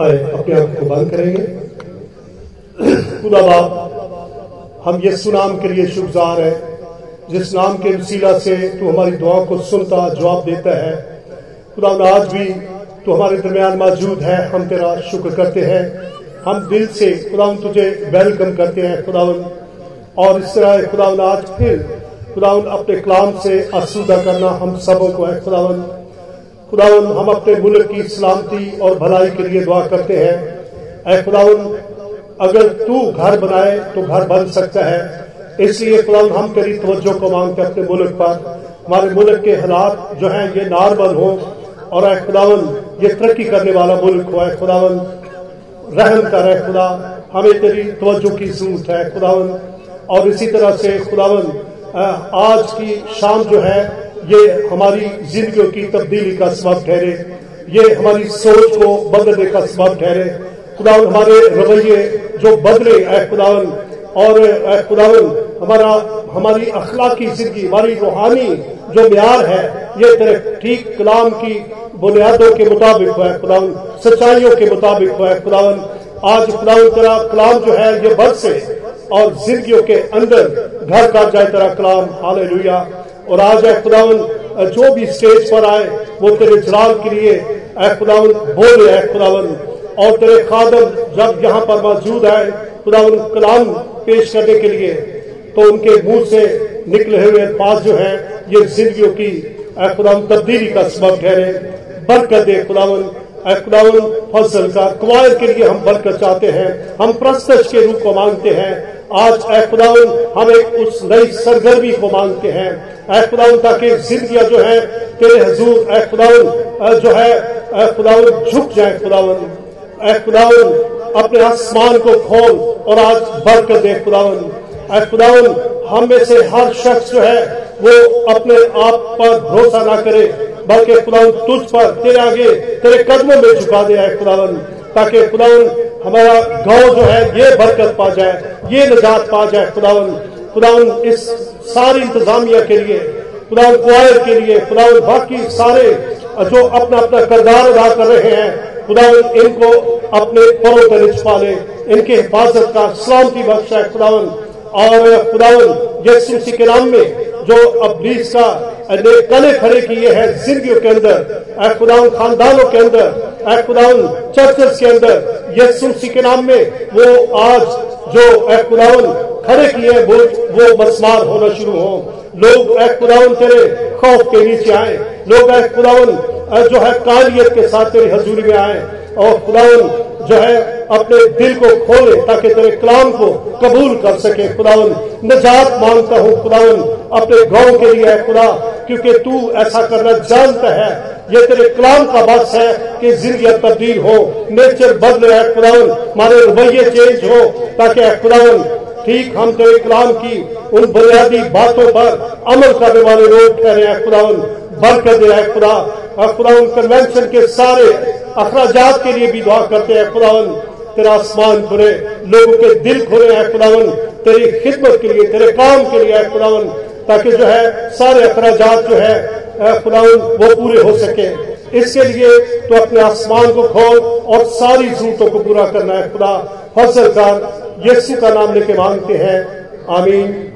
आए, अपने आप को बंद करेंगे। खुदा बाप, हम ये सुनाम के लिए शुक्रगुजार है। जिस नाम के वसीला से तू हमारी दुआ को सुनता, जवाब देता है। खुदा आज भी तू हमारे दरमियान मौजूद है। हम तेरा शुक्र करते हैं। हम दिल से, खुदा तुझे वेलकम करते हैं, खुदावन। और इस तरह खुदावन आज फिर खुदावन अपने कलाम से आसूदा करना हम सबों को है, खुदावन। खुदावन, हम अपने मुल्क की सलामती और भलाई के लिए दुआ करते हैं। ऐ खुदावन, अगर तू घर बनाए तो घर बन सकता है। इसलिए खुदावन, हम तेरी तवज्जो को मांगते अपने मुल्क पर। हमारे मुल्क के हालात जो हैं, ये नॉर्मल हो और ऐ खुदावन, ये तरक्की करने वाला मुल्क हो। ऐ खुदावन, रहम कर है खुदा। हमें तेरी तवज्जो की ज़रूरत है खुदावन। और इसी तरह से खुदावन आज की शाम जो है ये हमारी जिंदगियों की तब्दीली का सबब ठहरे। ये हमारी सोच को बदलने का सबब ठहरे। खुदावन, हमारे रवैये जो बदले है खुदावन, और खुदावन, हमारा, हमारी अखलाकी ज़िंदगी, हमारी रूहानी जो म्यार है, ये तेरे ठीक कलाम की बुनियादों के मुताबिक हुआ है खुदावन, सच्चाइयों के मुताबिक हुआ है खुदावन। आज खुदावन तेरा कलाम जो है, ये बद से और जिंदगियों के अंदर घर का जाए तेरा कलाम। हाल और आज है खुदावन जो भी स्टेज पर आए, वो तेरे जलाल के लिए ऐ खुदावन बोले है खुदावन। और तेरे खादम जब यहाँ पर मौजूद है खुदावन कलाम पेश करने के लिए तो उनके मुँह से निकले हुए अल्फाज जो है, ये ज़िंदगी की खुदावन तब्दीली का सबब ठहरे। बरकत दे खुदावन। खुदावन, फ़सल का कुमार के लिए हम बरकत चाहते हैं, हम प्रस्तश के रूप को मांगते हैं। आज ए खुदावन, हम एक उस नई सरगर्मी को मांगते हैं। खुदावन ताकि जिंदगियाँ जो है तेरे हजूर ए खुदावन जो है खुदावन झुक जाए खुदावन ए खुदावन अपने आसमान को खोल और आज बरकत दे खुदावन ए खुदावन हम में से हर शख्स जो है, वो अपने आप पर भरोसा ना करे, बल्कि खुदावन तुझ पर, तेरे आगे, तेरे कदमों में झुका दे खुदावन ताकि खुदावन हमारा गाँव जो है, ये बरकत पा जाए, ये निजात पा जाए खुदावन खुदावन इस सारी इंतजामिया के लिए खुदावन क्वायर के लिए खुदावन बाकी सारे जो अपना अपना किरदार अदा कर रहे हैं खुदावन इनको अपने परों पर पाले, इनकी हिफाजत का सलामती बख्शा है खुदावन। और खुदावन, यीशु के नाम में जो अबलीस का कले खड़े किए हैं जिंदगियों के अंदर खुदाउन खानदानों के अंदर खुदाउन चर्चेस के अंदर, यीशु के नाम में वो आज जो खुदाउन खड़े किए वो वो मसमार होना शुरू हो। लोग खुदाउन तेरे खौफ के नीचे आए। लोग खुदाउन जो है कालियत के साथ तेरी हजूरी में आए। और खुदाउन जो है अपने दिल को खोले, ताकि तेरे कलाम को कबूल कर सके। खुदावन निजात माँगता हूँ खुदावन अपने गाँव के लिए है खुदा, क्योंकि तू ऐसा करना जानता है। ये तेरे कलाम का बस है कि ज़िंदगी तब्दील हो, नेचर बदल है खुदावन। हमारे रवैये चेंज हो, ताकि खुदावन, ठीक हम तेरे कलाम की उन बुनियादी बातों पर अमल करने वाले लोग कह रहे हैं खुदावन बरकत दे है खुदा। और खुदावन कन्वेंशन के सारे अखराजात के लिए भी दुआ करते हैं, खुदावन, तेरा आसमान खुले, लोगों के दिल खुले हैं, खुदावन। तेरी खिदमत के लिए, तेरे काम के लिए खुदावन। ताकि जो है सारे अखराज जो है खुदावन वो पूरे हो सके। इसके लिए तो अपने आसमान को खोल और सारी जरूरतों को पूरा करना है खुदा। हर सरकार यीशु का नाम लेके मांगते हैं। आमीन।